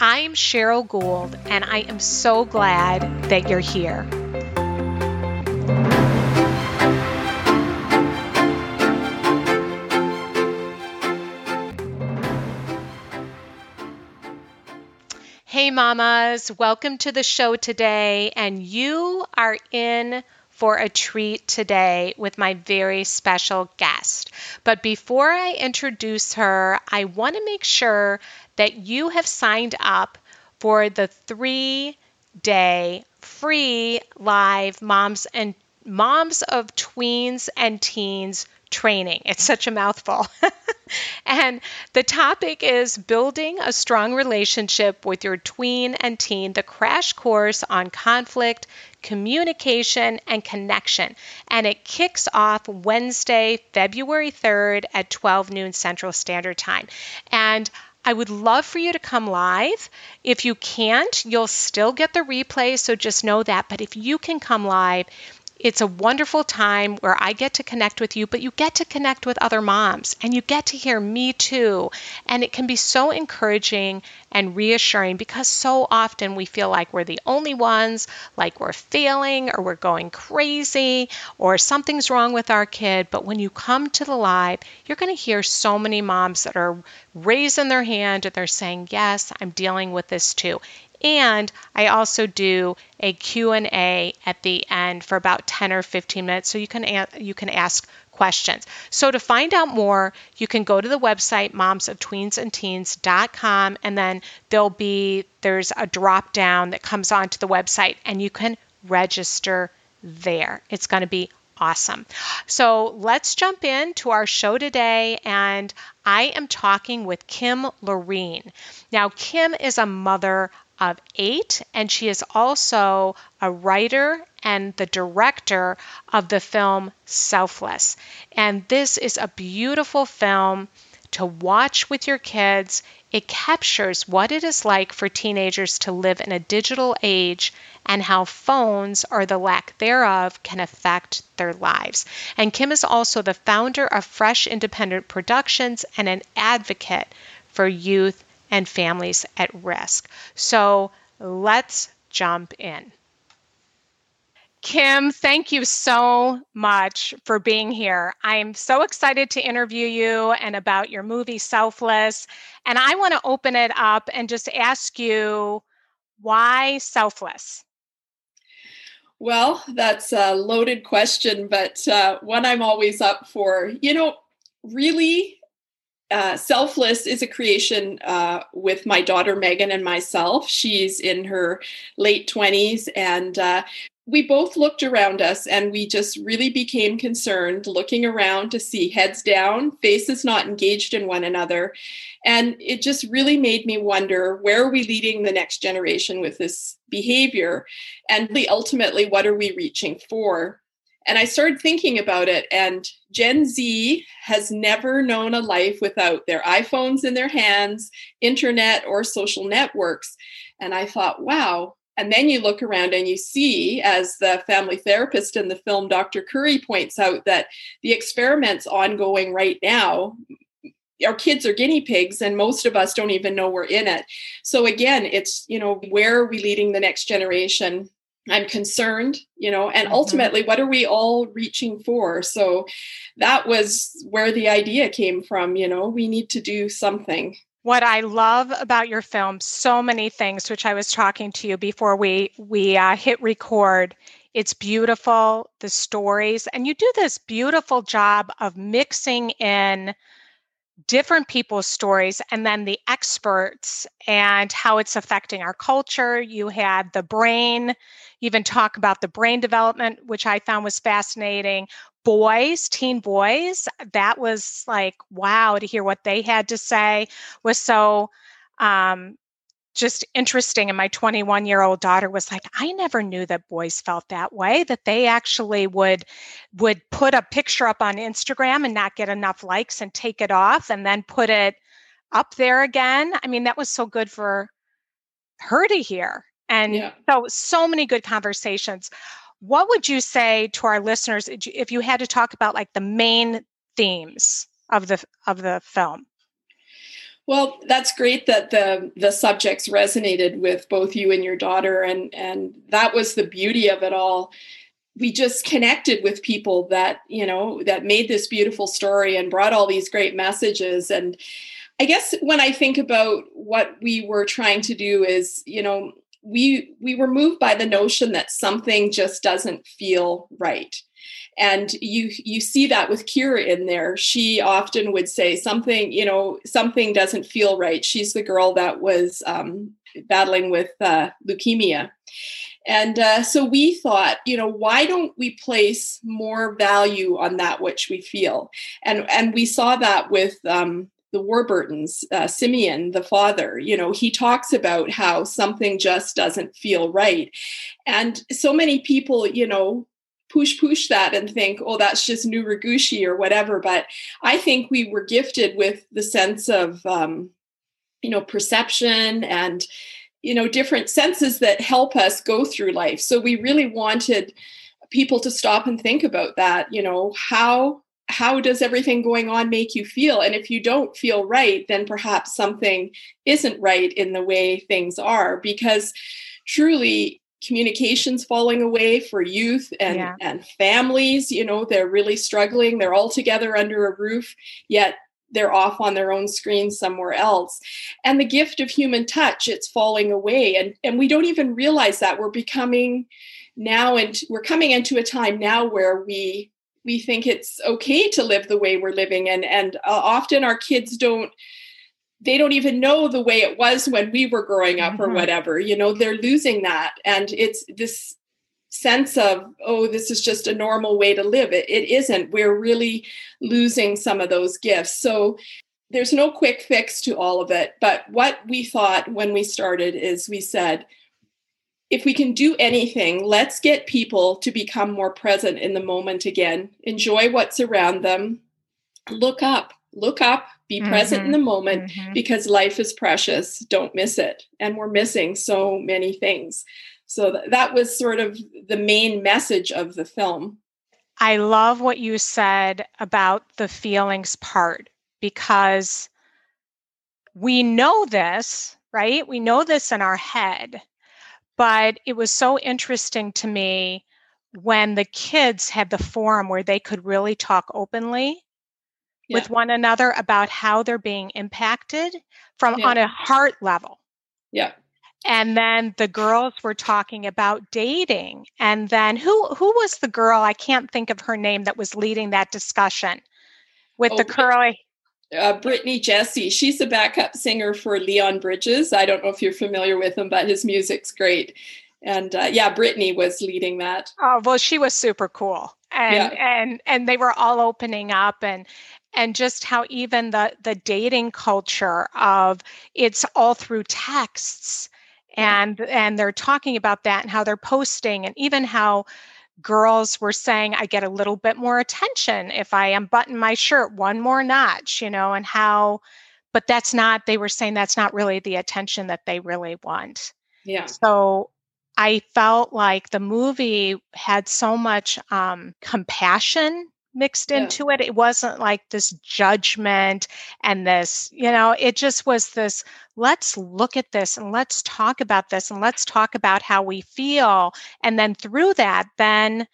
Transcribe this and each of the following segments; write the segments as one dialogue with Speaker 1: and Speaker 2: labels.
Speaker 1: I'm Cheryl Gould, and I am so glad that you're here. Hey, mamas, welcome to the show today. And you are in for a treat today with my very special guest. But before I introduce her, I want to make sure that you have signed up for the three day free live moms and moms of tweens and teens training. It's such a mouthful. and the topic is building a strong relationship with your tween and teen, the crash course on conflict, communication, and connection. And it kicks off Wednesday, February 3rd at 12 noon Central Standard Time. And I would love for you to come live. If you can't, you'll still get the replay, so just know that. But if you can come live, it's a wonderful time where I get to connect with you, but you get to connect with other moms and you get to hear me too. And it can be so encouraging and reassuring because so often we feel like we're the only ones, like we're failing or we're going crazy or something's wrong with our kid. But when you come to the live, you're going to hear so many moms that are raising their hand and they're saying, "Yes, I'm dealing with this too." And I also do a Q&A at the end for about 10 or 15 minutes so you can you can ask questions. So to find out more, you can go to the website momsoftweensandteens.com and then there'll be there's a drop down that comes onto the website and you can register there. It's going to be awesome. So let's jump into our show today. And I am talking with Kim Lorene. Now, Kim is a mother of eight, and she is also a writer and the director of the film Selfless. And this is a beautiful film to watch with your kids. It captures what it is like for teenagers to live in a digital age and how phones or the lack thereof can affect their lives. And Kim is also the founder of Fresh Independent Productions and an advocate for youth and families at risk. So let's jump in. Kim, thank you so much for being here. I'm so excited to interview you and about your movie Selfless. And I want to open it up and just ask you why Selfless?
Speaker 2: Well, that's a loaded question, but uh, one I'm always up for. You know, really, uh, Selfless is a creation uh, with my daughter Megan and myself. She's in her late 20s, and uh, we both looked around us and we just really became concerned looking around to see heads down, faces not engaged in one another. And it just really made me wonder where are we leading the next generation with this behavior? And ultimately, what are we reaching for? And I started thinking about it, and Gen Z has never known a life without their iPhones in their hands, internet, or social networks. And I thought, wow. And then you look around and you see, as the family therapist in the film Dr. Curry points out, that the experiments ongoing right now our kids are guinea pigs and most of us don't even know we're in it so again it's you know where are we leading the next generation I'm concerned, you know, and mm-hmm. ultimately, what are we all reaching for? So that was where the idea came from, you know, we need to do something.
Speaker 1: what I love about your film, so many things, which I was talking to you before we we uh, hit record. It's beautiful, the stories, and you do this beautiful job of mixing in different people's stories and then the experts and how it's affecting our culture. You had the brain, even talk about the brain development, which I found was fascinating. Boys, teen boys, that was like, wow, to hear what they had to say was so um, just interesting. And my 21 year old daughter was like, I never knew that boys felt that way, that they actually would would put a picture up on Instagram and not get enough likes and take it off and then put it up there again. I mean, that was so good for her to hear. And yeah. so so many good conversations. What would you say to our listeners if you had to talk about like the main themes of the of the film?
Speaker 2: Well, that's great that the the subjects resonated with both you and your daughter, and and that was the beauty of it all. We just connected with people that you know that made this beautiful story and brought all these great messages. And I guess when I think about what we were trying to do is, you know, we we were moved by the notion that something just doesn't feel right and you you see that with Kira in there. She often would say something, you know, something doesn't feel right. She's the girl that was um, battling with uh, leukemia. And uh, so we thought, you know, why don't we place more value on that which we feel? And and we saw that with um, the Warburtons, uh, Simeon, the father, you know, he talks about how something just doesn't feel right. And so many people, you know, push push that and think oh that's just nuragushi or whatever. But i think we were gifted with the sense of um, you know perception and you know different senses that help us go through life. So we really wanted people to stop and think about that you know how how does everything going on make you feel? And if you don't feel right then perhaps something isn't right in the way things are. Because truly communications falling away for youth and yeah. and families you know they're really struggling they're all together under a roof yet they're off on their own screen somewhere else and the gift of human touch it's falling away and and we don't even realize that we're becoming now and we're coming into a time now where we we think it's okay to live the way we're living and and uh, often our kids don't they don't even know the way it was when we were growing up mm-hmm. or whatever you know they're losing that. And it's this sense of oh this is just a normal way to live. It, it isn't. We're really losing some of those gifts. So there's no quick fix to all of it. But what we thought when we started is we said if we can do anything let's get people to become more present in the moment again. Enjoy what's around them. Look up. Look up be mm-hmm. present in the moment mm-hmm. because life is precious don't miss it and we're missing so many things so th- that was sort of the main message of the film
Speaker 1: i love what you said about the feelings part because we know this right we know this in our head but it was so interesting to me when the kids had the forum where they could really talk openly yeah. with one another about how they're being impacted from yeah. on a heart level.
Speaker 2: Yeah.
Speaker 1: And then the girls were talking about dating. And then who who was the girl? I can't think of her name that was leading that discussion with oh, the curly
Speaker 2: uh, Brittni Jessie. She's a backup singer for Leon Bridges. I don't know if you're familiar with him, but his music's great. And uh, yeah, Brittni was leading that.
Speaker 1: Oh well, she was super cool, and yeah. and and they were all opening up, and and just how even the the dating culture of it's all through texts and and they're talking about that and how they're posting and even how girls were saying i get a little bit more attention if i unbutton my shirt one more notch you know and how but that's not they were saying that's not really the attention that they really want.
Speaker 2: Yeah.
Speaker 1: So i felt like the movie had so much um, compassion mixed yeah. into it. It wasn't like this judgment and this, you know, it just was this let's look at this and let's talk about this and let's talk about how we feel. And then through that, then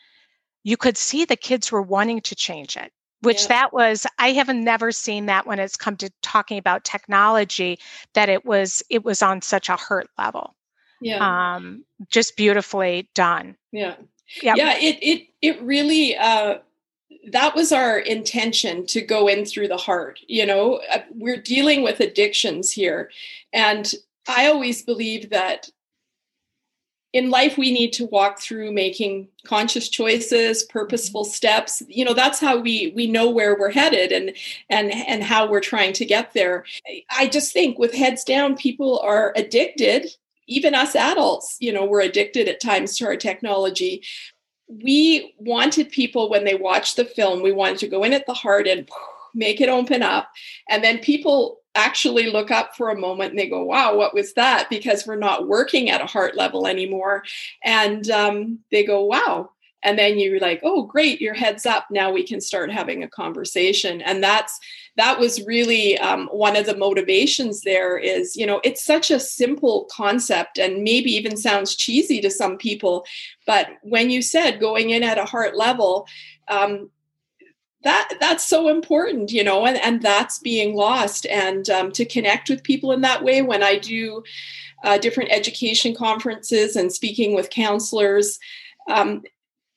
Speaker 1: you could see the kids were wanting to change it. which yeah. that was i haven't never seen that when it's come to talking about technology that it was it was on such a hurt level
Speaker 2: yeah
Speaker 1: um just beautifully done
Speaker 2: yeah yep. yeah it it it really uh that was our intention to go in through the heart you know? Uh, we're dealing with addictions here. And i always believe that in life we need to walk through making conscious choices purposeful steps. You know that's how we we know where we're headed and and and how we're trying to get there. I just think with heads down people are addicted even us adults you know we're addicted at times to our technology we wanted people when they watched the film we wanted to go in at the heart and make it open up and then people actually look up for a moment and they go, wow, what was that? Because we're not working at a heart level anymore. And um, they go, wow. And then you're like, oh, great, your head's up. Now we can start having a conversation. And that's that was really um, one of the motivations there is, you know, it's such a simple concept and maybe even sounds cheesy to some people. But when you said going in at a heart level, um, that that's so important you know and, and that's being lost and um, to connect with people in that way when i do uh, different education conferences and speaking with counselors um,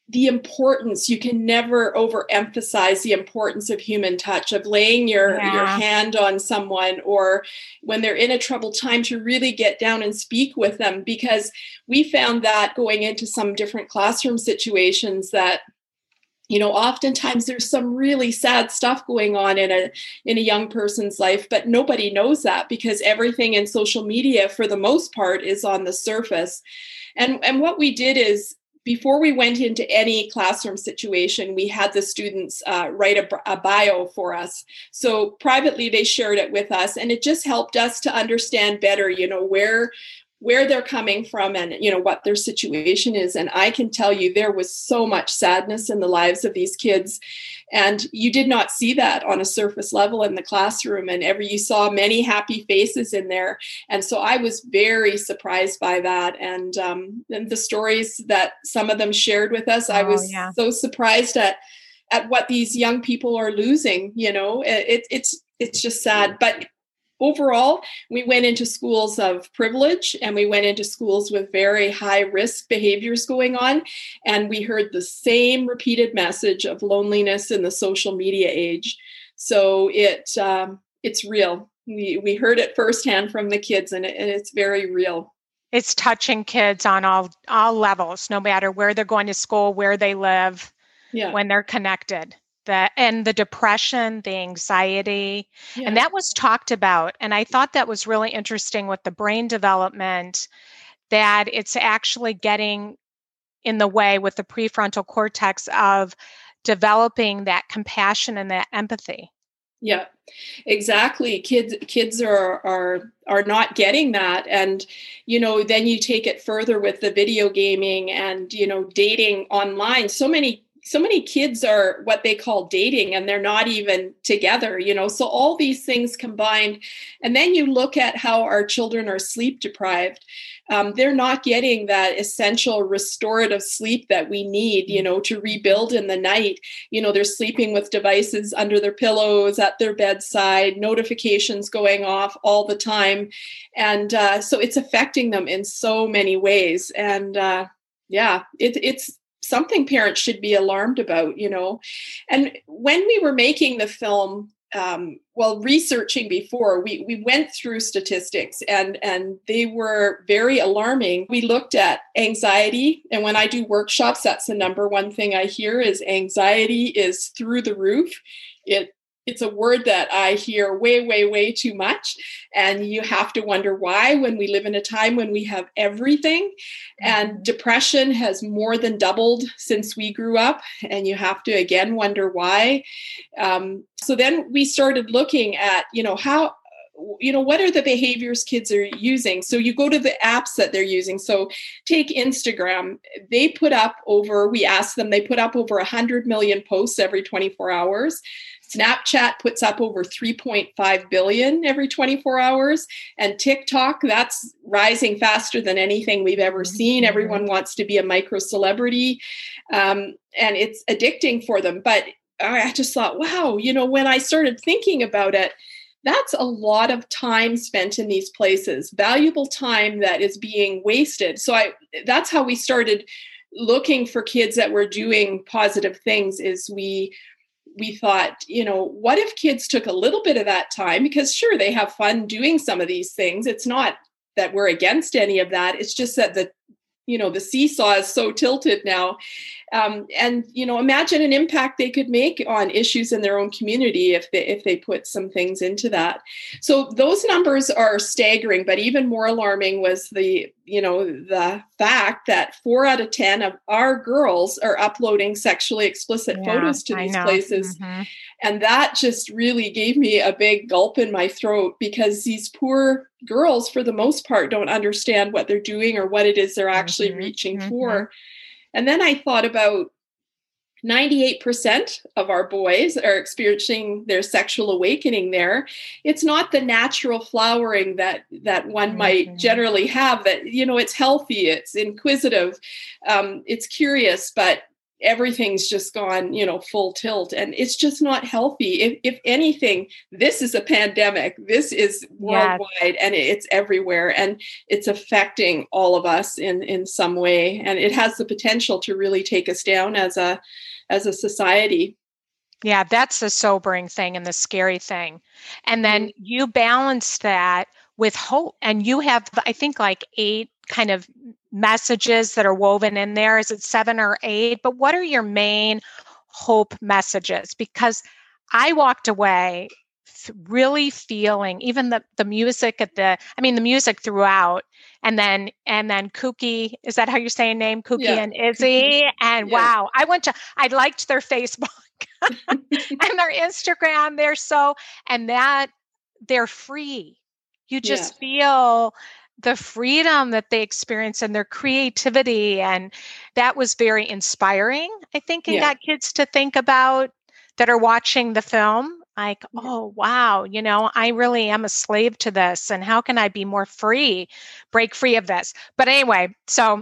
Speaker 2: the importance you can never overemphasize the importance of human touch of laying your yeah. your hand on someone or when they're in a troubled time to really get down and speak with them because we found that going into some different classroom situations that you know oftentimes there's some really sad stuff going on in a in a young person's life but nobody knows that because everything in social media for the most part is on the surface and and what we did is before we went into any classroom situation, we had the students uh, write a, a, bio for us. So privately, they shared it with us, and it just helped us to understand better, you know, where where they're coming from and you know what their situation is. And i can tell you there was so much sadness in the lives of these kids. And you did not see that on a surface level in the classroom. And ever you saw many happy faces in there. And so i was very surprised by that. And, um, and the stories that some of them shared with us oh, i was yeah. so surprised at at what these young people are losing you know? It, it's it's just sad. But overall, we went into schools of privilege and we went into schools with very high risk behaviors going on. And we heard the same repeated message of loneliness in the social media age. So it um, it's real. We, we heard it firsthand from the kids, and, it, and it's very real.
Speaker 1: It's touching kids on all all levels, no matter where they're going to school, where they live, yeah. when they're connected that and the depression the anxiety yeah. and that was talked about and i thought that was really interesting with the brain development that it's actually getting in the way with the prefrontal cortex of developing that compassion and that empathy
Speaker 2: yeah exactly kids kids are are are not getting that and you know then you take it further with the video gaming and you know dating online so many so many kids are what they call dating and they're not even together you know so all these things combined. And then you look at how our children are sleep deprived. Um, they're not getting that essential restorative sleep that we need you know to rebuild in the night. You know they're sleeping with devices under their pillows at their bedside notifications going off all the time. And uh, so it's affecting them in so many ways. And uh, yeah it, it's something parents should be alarmed about, you know. And when we were making the film, um, well, researching before, we we went through statistics and and they were very alarming. We looked at anxiety, and when I do workshops, that's the number one thing I hear is anxiety is through the roof. It it's a word that I hear way, way, way too much. And you have to wonder why when we live in a time when we have everything. And mm-hmm. depression has more than doubled since we grew up. And you have to again wonder why. Um, so then we started looking at, you know, how you know what are the behaviors kids are using so you go to the apps that they're using so take instagram they put up over we asked them they put up over 100 million posts every 24 hours Snapchat puts up over 3.5 billion every 24 hours. And TikTok, that's rising faster than anything we've ever seen. Mm-hmm. Everyone wants to be a micro celebrity. Um, and it's addicting for them. But I just thought, wow, you know, when I started thinking about it, that's a lot of time spent in these places, valuable time that is being wasted. So I that's how we started looking for kids that were doing positive things is we we thought, you know, what if kids took a little bit of that time because sure they have fun doing some of these things. It's not that we're against any of that. It's just that the you know the seesaw is so tilted now um, and you know imagine an impact they could make on issues in their own community if they if they put some things into that so those numbers are staggering but even more alarming was the you know the fact that four out of ten of our girls are uploading sexually explicit yeah, photos to these places mm-hmm. and that just really gave me a big gulp in my throat because these poor girls for the most part don't understand what they're doing or what it is they're actually mm-hmm. reaching mm-hmm. for and then I thought about 98% of our boys are experiencing their sexual awakening there it's not the natural flowering that that one mm-hmm. might generally have that you know it's healthy it's inquisitive um, it's curious but everything's just gone you know full tilt and it's just not healthy if, if anything this is a pandemic this is worldwide yes. and it's everywhere and it's affecting all of us in in some way and it has the potential to really take us down as a as a society
Speaker 1: yeah that's the sobering thing and the scary thing and then mm-hmm. you balance that with hope and you have i think like eight kind of messages that are woven in there? Is it seven or eight? But what are your main hope messages? Because I walked away really feeling even the the music at the I mean the music throughout and then and then Kooky is that how you say name Kooky yeah. and Izzy and yeah. wow I went to I liked their Facebook and their Instagram they're so and that they're free you just yeah. feel the freedom that they experience and their creativity and that was very inspiring i think and yeah. got kids to think about that are watching the film like oh wow you know i really am a slave to this and how can i be more free break free of this? But anyway so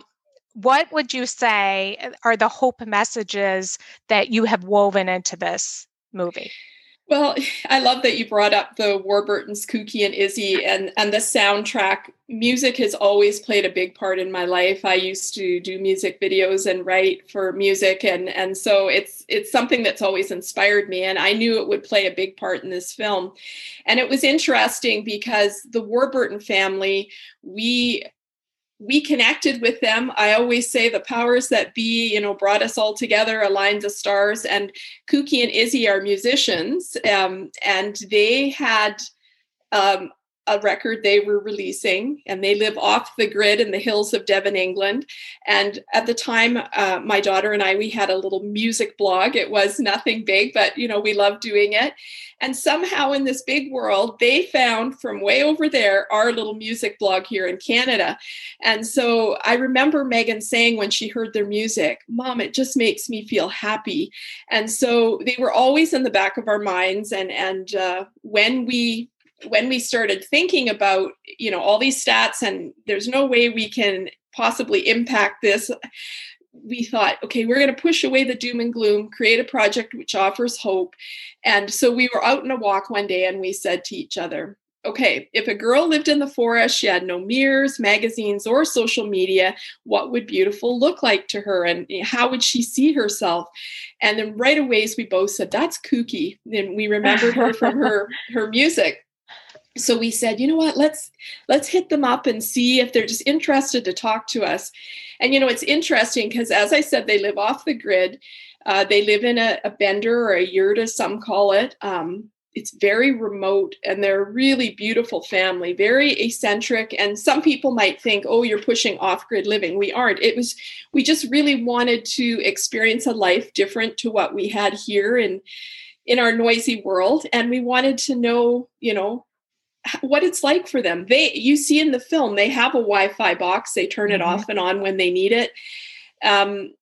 Speaker 1: what would you say uh, are the hope messages that you have woven into this movie
Speaker 2: well, I love that you brought up the Warburtons, Kooky and Izzy, and and the soundtrack. Music has always played a big part in my life. I used to do music videos and write for music, and and so it's it's something that's always inspired me. And I knew it would play a big part in this film. And it was interesting because the Warburton family, we we connected with them. I always say the powers that be, you know, brought us all together, aligned the stars. And Kuki and Izzy are musicians, um, and they had um, a record they were releasing, and they live off the grid in the hills of Devon, England. And at the time, uh, my daughter and I, we had a little music blog. It was nothing big, but you know, we loved doing it. And somehow, in this big world, they found from way over there our little music blog here in Canada. And so I remember Megan saying when she heard their music, "Mom, it just makes me feel happy." And so they were always in the back of our minds. And and uh, when we when we started thinking about you know all these stats and there's no way we can possibly impact this we thought okay we're going to push away the doom and gloom create a project which offers hope. And so we were out in a walk one day and we said to each other okay if a girl lived in the forest she had no mirrors magazines or social media what would beautiful look like to her? And how would she see herself? And then right away we both said that's kooky. And we remembered her from her her music so we said you know what? Let's let's hit them up and see if they're just interested to talk to us. And you know it's interesting because as i said they live off the grid. Uh, they live in a, a, bender or a yurta some call it. Um, it's very remote and they're a really beautiful family very eccentric. And some people might think oh you're pushing off grid living. We aren't. It was we just really wanted to experience a life different to what we had here in in our noisy world. And we wanted to know you know what it's like for them. They you see in the film they have a Wi-Fi box. They turn it mm-hmm. off and on when they need it. Um,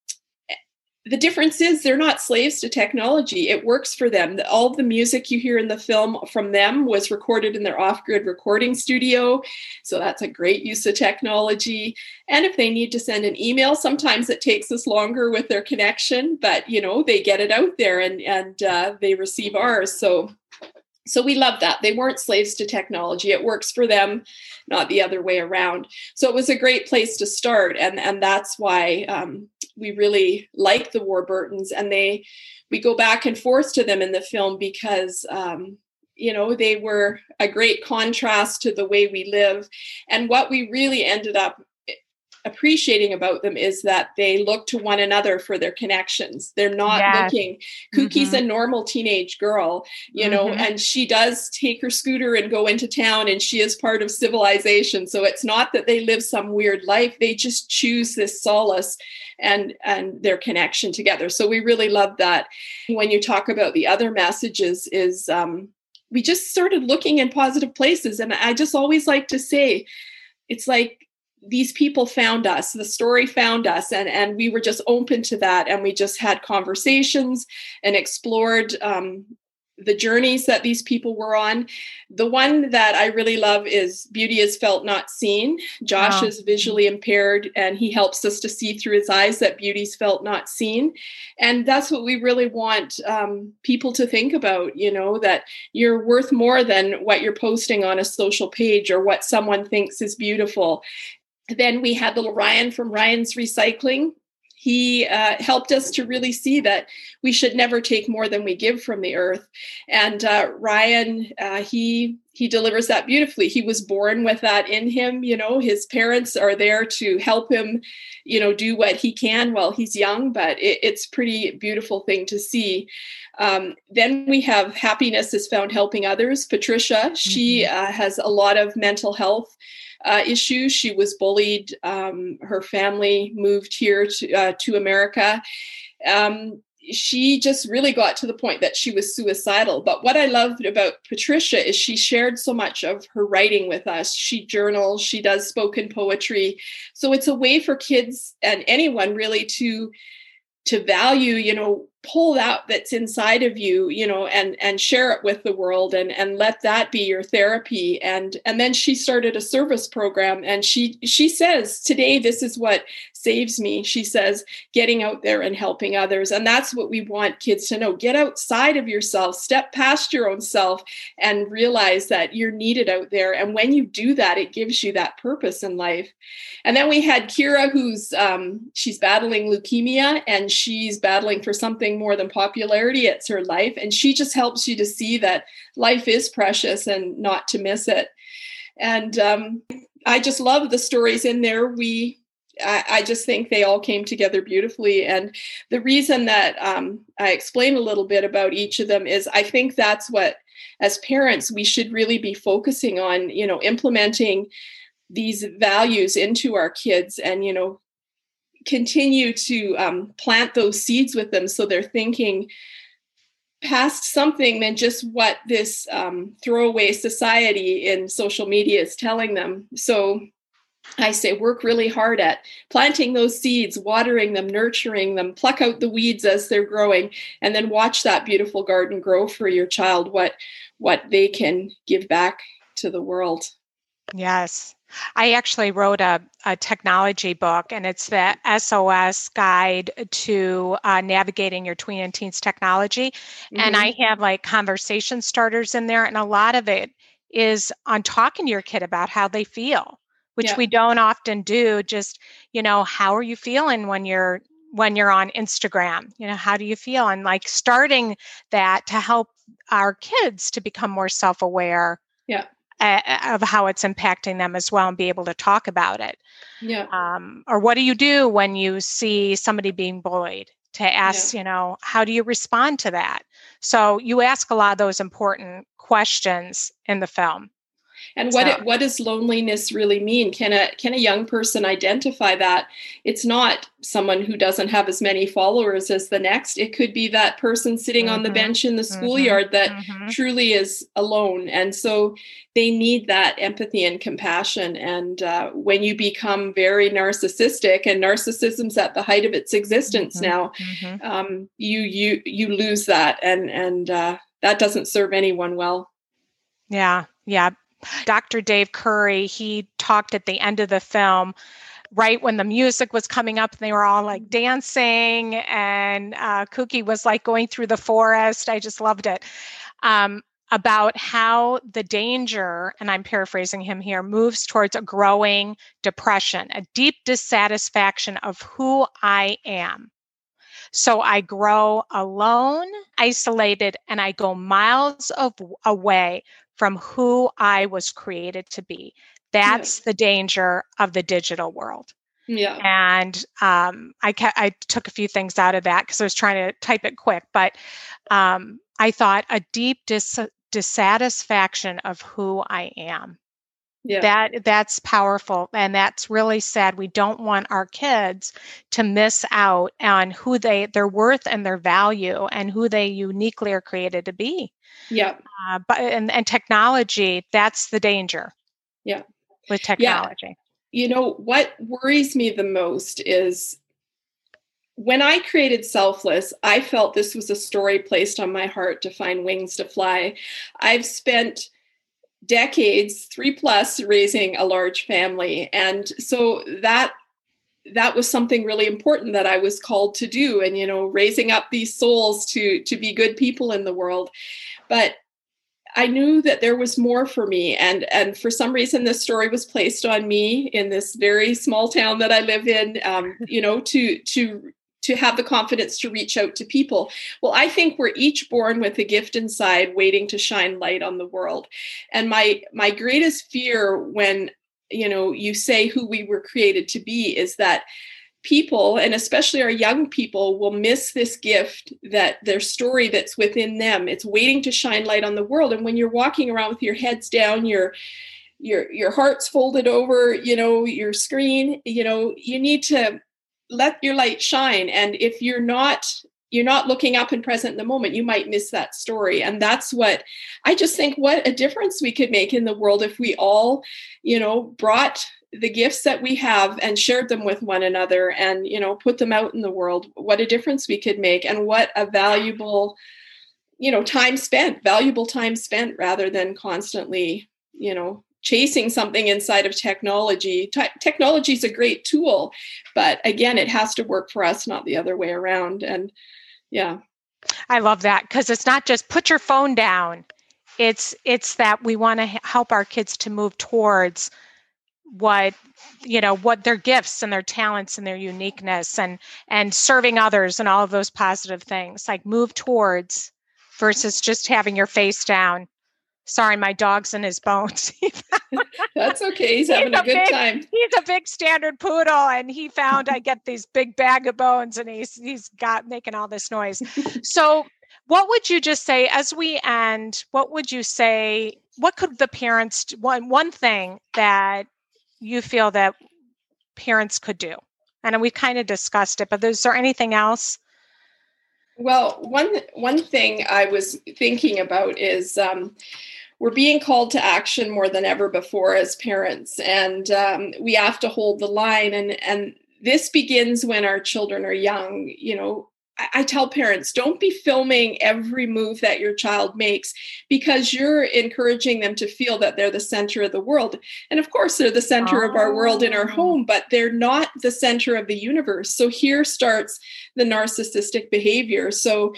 Speaker 2: the difference is they're not slaves to technology. It works for them. All the music you hear in the film from them was recorded in their off grid recording studio. So that's a great use of technology. And if they need to send an email, sometimes it takes us longer with their connection, but you know, they get it out there and, and uh, they receive ours. So so we love that. They weren't slaves to technology. It works for them not the other way around. So it was a great place to start and and that's why um, we really like the warburtons and they we go back and forth to them in the film because um, you know they were a great contrast to the way we live. And what we really ended up appreciating about them is that they look to one another for their connections. They're not yes. looking. Kookie's mm-hmm. a normal teenage girl, you know, mm-hmm. and she does take her scooter and go into town and she is part of civilization. So it's not that they live some weird life. They just choose this solace and and their connection together. So we really love that. When you talk about the other messages is um we just started looking in positive places and I just always like to say it's like these people found us the story found us and and we were just open to that and we just had conversations and explored um, the journeys that these people were on. The one that i really love is beauty is felt not seen. Josh wow. is visually impaired and he helps us to see through his eyes that beauty's felt not seen. And that's what we really want um, people to think about you know that you're worth more than what you're posting on a social page or what someone thinks is beautiful then we had little Ryan from Ryan's Recycling. He uh, helped us to really see that we should never take more than we give from the earth. And uh, Ryan, uh, he he delivers that beautifully. He was born with that in him. You know, his parents are there to help him, you know, do what he can while he's young. But it, it's pretty beautiful thing to see. Um, then we have happiness is found helping others. Patricia, she mm-hmm. uh, has a lot of mental health uh, issues. She was bullied. Um, her family moved here to, uh, to America. Um, she just really got to the point that she was suicidal. But what I loved about Patricia is she shared so much of her writing with us. She journals, she does spoken poetry. So it's a way for kids and anyone really to to value, you know, pull that that's inside of you you know and and share it with the world and and let that be your therapy. And and then she started a service program and she she says today this is what saves me she says getting out there and helping others and that's what we want kids to know get outside of yourself step past your own self and realize that you're needed out there and when you do that it gives you that purpose in life and then we had kira who's um, she's battling leukemia and she's battling for something more than popularity, it's her life. And she just helps you to see that life is precious and not to miss it. And um, I just love the stories in there. We I, I, just think they all came together beautifully. And the reason that um, I explain a little bit about each of them is I think that's what, as parents, we should really be focusing on, you know, implementing these values into our kids and, you know, continue to um, plant those seeds with them so they're thinking past something than just what this um, throwaway society in social media is telling them. So I say work really hard at planting those seeds, watering them, nurturing them, pluck out the weeds as they're growing, and then watch that beautiful garden grow for your child what what they can give back to the world.
Speaker 1: Yes. I actually wrote a, a technology book, and it's the SOS guide to uh, navigating your tween and teens technology. Mm-hmm. And I have like conversation starters in there, and a lot of it is on talking to your kid about how they feel, which yeah. we don't often do. Just, you know, how are you feeling when you're when you're on Instagram? You know, how do you feel? And like starting that to help our kids to become more self-aware.
Speaker 2: Yeah
Speaker 1: of how it's impacting them as well and be able to talk about it.
Speaker 2: Yeah.
Speaker 1: Um, or what do you do when you see somebody being bullied? To ask, yeah. you know, how do you respond to that? So you ask a lot of those important questions in the film.
Speaker 2: And what so. it, what does loneliness really mean can a can a young person identify that it's not someone who doesn't have as many followers as the next it could be that person sitting mm-hmm. on the mm-hmm. bench in the mm-hmm. schoolyard that mm-hmm. truly is alone and so they need that empathy and compassion and uh, when you become very narcissistic and narcissism's at the height of its existence mm-hmm. now mm-hmm. um, you you you lose that and and uh, that doesn't serve anyone well
Speaker 1: yeah yeah Dr. Dave Curry, he talked at the end of the film right when the music was coming up and they were all like dancing and uh, Kooky was like going through the forest. I just loved it. Um, about how the danger, and I'm paraphrasing him here, moves towards a growing depression, a deep dissatisfaction of who I am. So I grow alone, isolated, and I go miles of, away from who I was created to be. That's yeah. the danger of the digital world.
Speaker 2: Yeah.
Speaker 1: And um, I, ca- I took a few things out of that because I was trying to type it quick, but um, I thought a deep dis- dissatisfaction of who I am. Yeah. That that's powerful and that's really sad. We don't want our kids to miss out on who they their worth and their value and who they uniquely are created to be.
Speaker 2: Yeah.
Speaker 1: Uh, but and, and technology, that's the danger.
Speaker 2: Yeah.
Speaker 1: With technology. Yeah.
Speaker 2: You know, what worries me the most is when I created Selfless, I felt this was a story placed on my heart to find wings to fly. I've spent decades, three plus, raising a large family. And so that that was something really important that I was called to do and you know raising up these souls to to be good people in the world but I knew that there was more for me and and for some reason this story was placed on me in this very small town that I live in um, you know to to to have the confidence to reach out to people. Well, I think we're each born with a gift inside waiting to shine light on the world. And my my greatest fear when you know you say who we were created to be is that people and especially our young people will miss this gift that their story that's within them it's waiting to shine light on the world and when you're walking around with your heads down your your your heart's folded over you know your screen you know you need to let your light shine. And if you're not you're not looking up and present in the moment you might miss that story. And that's what i just think what a difference we could make in the world if we all you know brought the gifts that we have and shared them with one another and you know put them out in the world. What a difference we could make and what a valuable you know time spent valuable time spent rather than constantly you know chasing something inside of technology. Te- technology is a great tool, but again, it has to work for us, not the other way around. And yeah.
Speaker 1: I love that because it's not just put your phone down. It's it's that we want to help our kids to move towards what you know what their gifts and their talents and their uniqueness and and serving others and all of those positive things like move towards versus just having your face down Sorry, my dog's in his bones.
Speaker 2: That's okay. He's having he's a, a, good
Speaker 1: big,
Speaker 2: time.
Speaker 1: He's a big standard poodle, and he found I get these big bag of bones, and he's he's got making all this noise. so, what would you just say as we end? What would you say? What could the parents one one thing that you feel that parents could do? And we kind of discussed it, but is there anything else?
Speaker 2: Well, one one thing I was thinking about is um, we're being called to action more than ever before as parents, and um, we have to hold the line. and And this begins when our children are young. You know, I tell parents don't be filming every move that your child makes because you're encouraging them to feel that they're the center of the world. And of course, they're the center oh. of our world in our oh. home, but they're not the center of the universe. So here starts the narcissistic behavior. So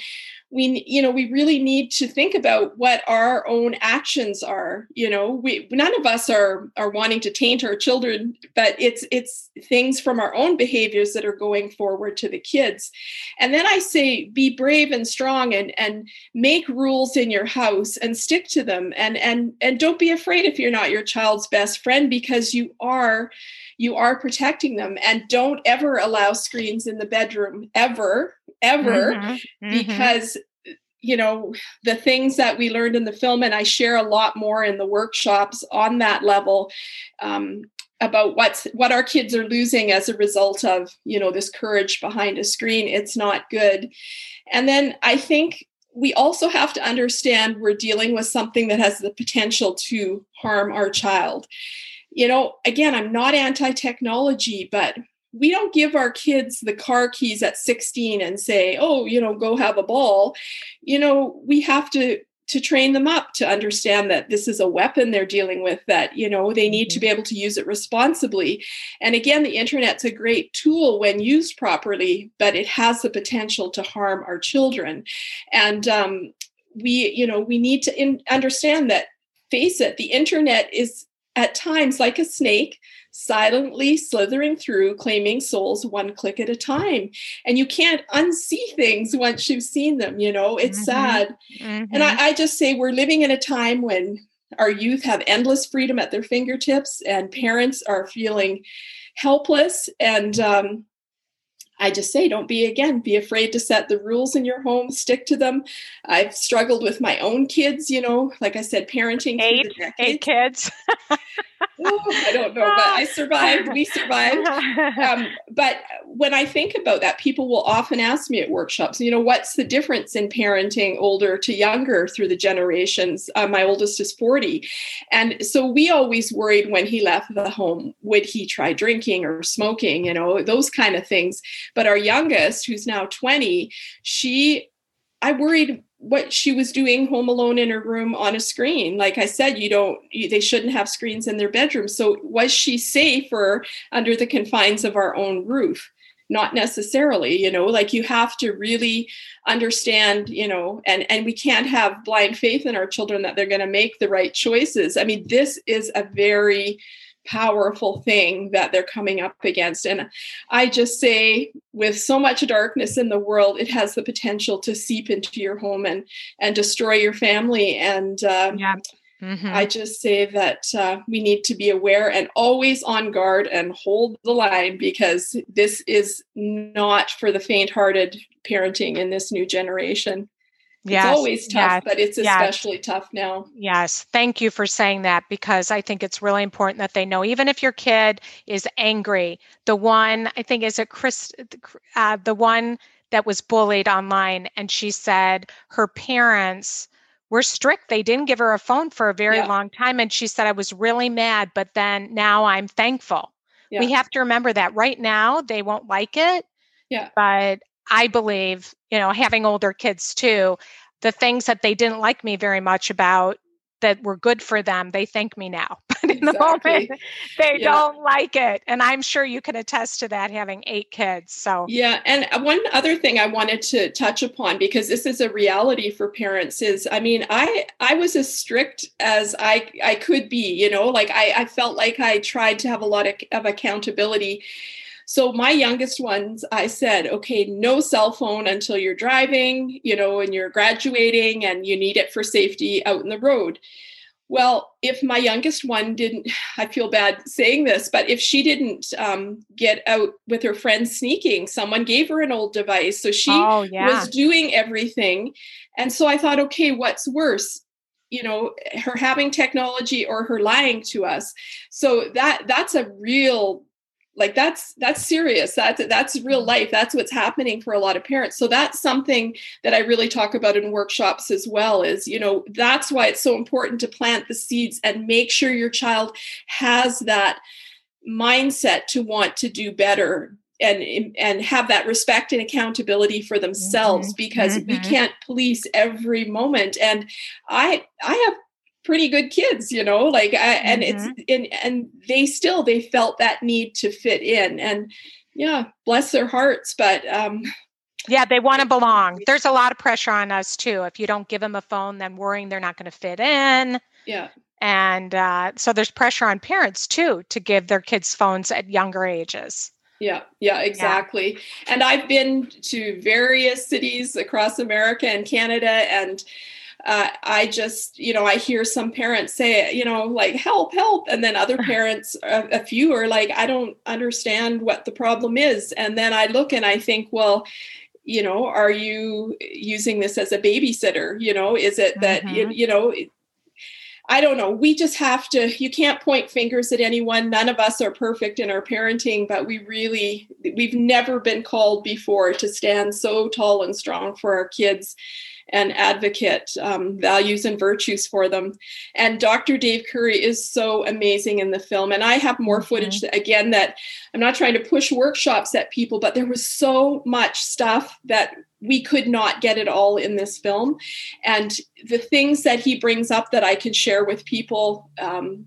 Speaker 2: we you know we really need to think about what our own actions are you know? We none of us are are wanting to taint our children but it's it's things from our own behaviors that are going forward to the kids. And then i say be brave and strong and and make rules in your house and stick to them. And and and don't be afraid if you're not your child's best friend because you are you are protecting them. And don't ever allow screens in the bedroom ever ever mm-hmm, mm-hmm. because you know the things that we learned in the film and i share a lot more in the workshops on that level um, about what's what our kids are losing as a result of you know this courage behind a screen it's not good. And then i think we also have to understand we're dealing with something that has the potential to harm our child you know again i'm not anti-technology but we don't give our kids the car keys at 16 and say oh you know go have a ball. You know we have to to train them up to understand that this is a weapon they're dealing with that you know they need to be mm-hmm. able to use it responsibly. And again the internet's a great tool when used properly but it has the potential to harm our children. And um, we you know we need to in- understand that face it the internet is at times like a snake silently slithering through, claiming souls one click at a time. And you can't unsee things once you've seen them, you know, it's mm-hmm. sad. Mm-hmm. And I, mm-hmm. I just say we're living in a time when our youth have endless freedom at their fingertips and parents are feeling helpless and um, I just say, don't be again, be afraid to set the rules in your home, stick to them. I've struggled with my own kids, you know, like I said, parenting.
Speaker 1: Eight, eight kids.
Speaker 2: oh, I don't know, but I survived. We survived. Um, but when I think about that, people will often ask me at workshops, you know, what's the difference in parenting older to younger through the generations? Uh, my oldest is 40. And so we always worried when he left the home, would he try drinking or smoking, you know, those kind of things. But our youngest, who's now 20, she, I worried what she was doing home alone in her room on a screen. Like I said, you don't, you, they shouldn't have screens in their bedroom. So was she safer under the confines of our own roof? Not necessarily, you know, like you have to really understand, you know, and and we can't have blind faith in our children that they're going to make the right choices. I mean, this is a very powerful thing that they're coming up against. And I just say, with so much darkness in the world, it has the potential to seep into your home and and destroy your family. And uh, yeah. Mm-hmm. I just say that uh, we need to be aware and always on guard and hold the line because this is not for the faint hearted parenting in this new generation. Yes, it's always tough, yes, but it's especially yes. tough now.
Speaker 1: Yes. Thank you for saying that because I think it's really important that they know, even if your kid is angry, the one, I think, is it Chris, uh, the one that was bullied online, and she said her parents were strict. They didn't give her a phone for a very yeah. long time. And she said, I was really mad, but then now I'm thankful. Yeah. We have to remember that right now they won't like it. Yeah. But I believe, you know, having older kids too, the things that they didn't like me very much about that were good for them, they thank me now. But in exactly. the moment, they yeah. don't like it. And I'm sure you can attest to that having eight kids. So,
Speaker 2: yeah. And uh, one other thing I wanted to touch upon, because this is a reality for parents, is I mean, I I was as strict as I I could be, you know, like I, I felt like I tried to have a lot of, of accountability so my youngest ones, I said, okay, no cell phone until you're driving, you know, and you're graduating and you need it for safety out in the road. Well, if my youngest one didn't, I feel bad saying this, but if she didn't um, get out with her friends sneaking, someone gave her an old device. So she oh, yeah. was doing everything. And so I thought, okay, what's worse? you know her having technology or her lying to us so that that's a real like that's that's serious that's that's real life that's what's happening for a lot of parents so that's something that i really talk about in workshops as well is you know that's why it's so important to plant the seeds and make sure your child has that mindset to want to do better and and have that respect and accountability for themselves mm-hmm. because mm-hmm. we can't police every moment and i i have pretty good kids you know like I, and mm-hmm. it's and and they still they felt that need to fit in and yeah bless their hearts but um
Speaker 1: yeah they want to belong there's a lot of pressure on us too if you don't give them a phone then worrying they're not going to fit in
Speaker 2: yeah
Speaker 1: and uh, so there's pressure on parents too to give their kids phones at younger ages
Speaker 2: yeah, yeah, exactly. Yeah. And I've been to various cities across America and Canada, and uh, I just, you know, I hear some parents say, you know, like help, help. And then other parents, a, a, few are like, I don't understand what the problem is. And then I look and I think, well, you know are you using this as a babysitter you know is it that mm-hmm. you, you know I don't know. We just have to, you can't point fingers at anyone. None of us are perfect in our parenting, but we really, we've never been called before to stand so tall and strong for our kids and advocate um, values and virtues for them. And Dr. Dave Curry is so amazing in the film. And I have more footage, mm-hmm. again, that I'm not trying to push workshops at people, but there was so much stuff that we could not get it all in this film. And the things that he brings up that I can share with people, um,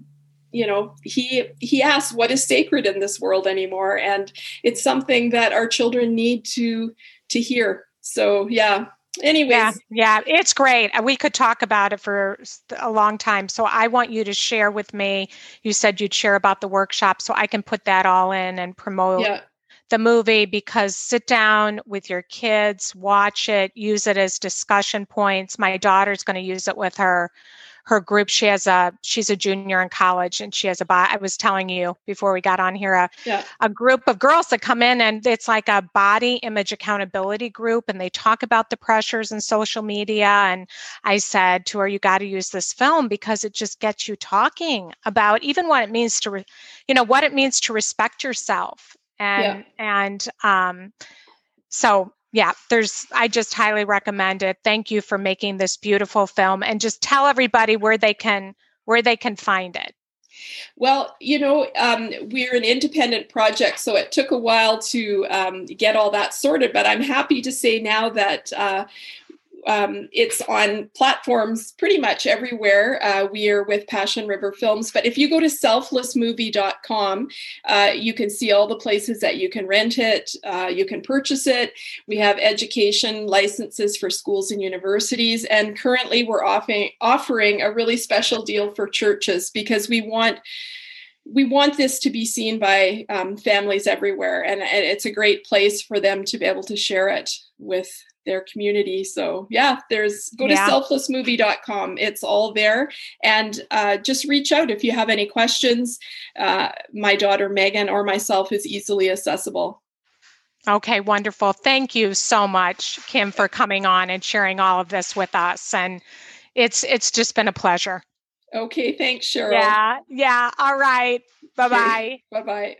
Speaker 2: you know, he he asks what is sacred in this world anymore, and it's something that our children need to to hear. So yeah, anyways.
Speaker 1: yeah, yeah it's great. We could talk about it for a long time. So i want you to share with me you said you'd share about the workshop so i can put that all in and promote yeah. the movie because sit down with your kids watch it use it as discussion points. My daughter's going to use it with her her group she has a she's a junior in college and she has a i was telling you before we got on here a, yeah. a group of girls that come in and it's like a body image accountability group and they talk about the pressures in social media and i said to her you got to use this film because it just gets you talking about even what it means to re, you know what it means to respect yourself and yeah. and um so yeah, there's, I just highly recommend it. Thank you for making this beautiful film and just tell everybody where they can, where they can find it.
Speaker 2: Well, you know, um, we're an independent project, so it took a while to um, get all that sorted. But I'm happy to say now that uh, um, it's on platforms pretty much everywhere. Uh, we are with Passion River Films. But if you go to selflessmovie.com, uh, you can see all the places that you can rent it, uh, you can purchase it. We have education licenses for schools and universities. And currently, we're offering, offering a really special deal for churches because we want we want this to be seen by um, families everywhere and, and, it's a great place for them to be able to share it with their community. So yeah, there's go to yeah. selflessmovie.com. It's all there. And uh, just reach out if you have any questions. Uh, my daughter Megan or myself is easily accessible.
Speaker 1: Okay, wonderful. Thank you so much, Kim, for coming on and sharing all of this with us. And it's it's just been a pleasure.
Speaker 2: Okay, thanks, Cheryl.
Speaker 1: Yeah, yeah. All right. Bye bye.
Speaker 2: Bye bye.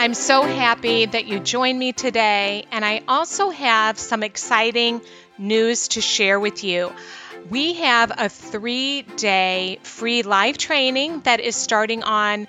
Speaker 1: I'm so happy that you joined me today, and I also have some exciting news to share with you. We have a three day free live training that is starting on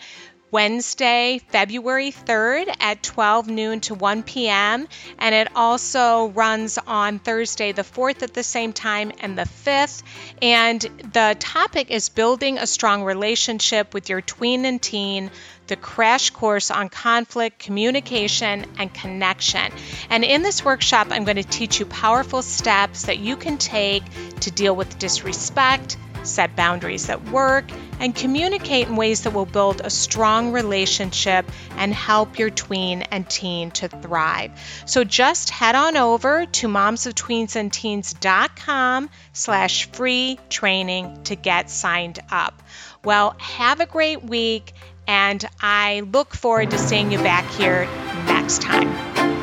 Speaker 1: Wednesday, February 3rd at 12 noon to 1 p.m. And it also runs on Thursday, the 4th at the same time and the 5th. And the topic is building a strong relationship with your tween and teen the crash course on conflict, communication, and connection. And in this workshop, I'm going to teach you powerful steps that you can take to deal with disrespect, set boundaries at work, and communicate in ways that will build a strong relationship and help your tween and teen to thrive. So just head on over to momsoftweensandteens.com slash free training to get signed up. Well, have a great week and I look forward to seeing you back here next time.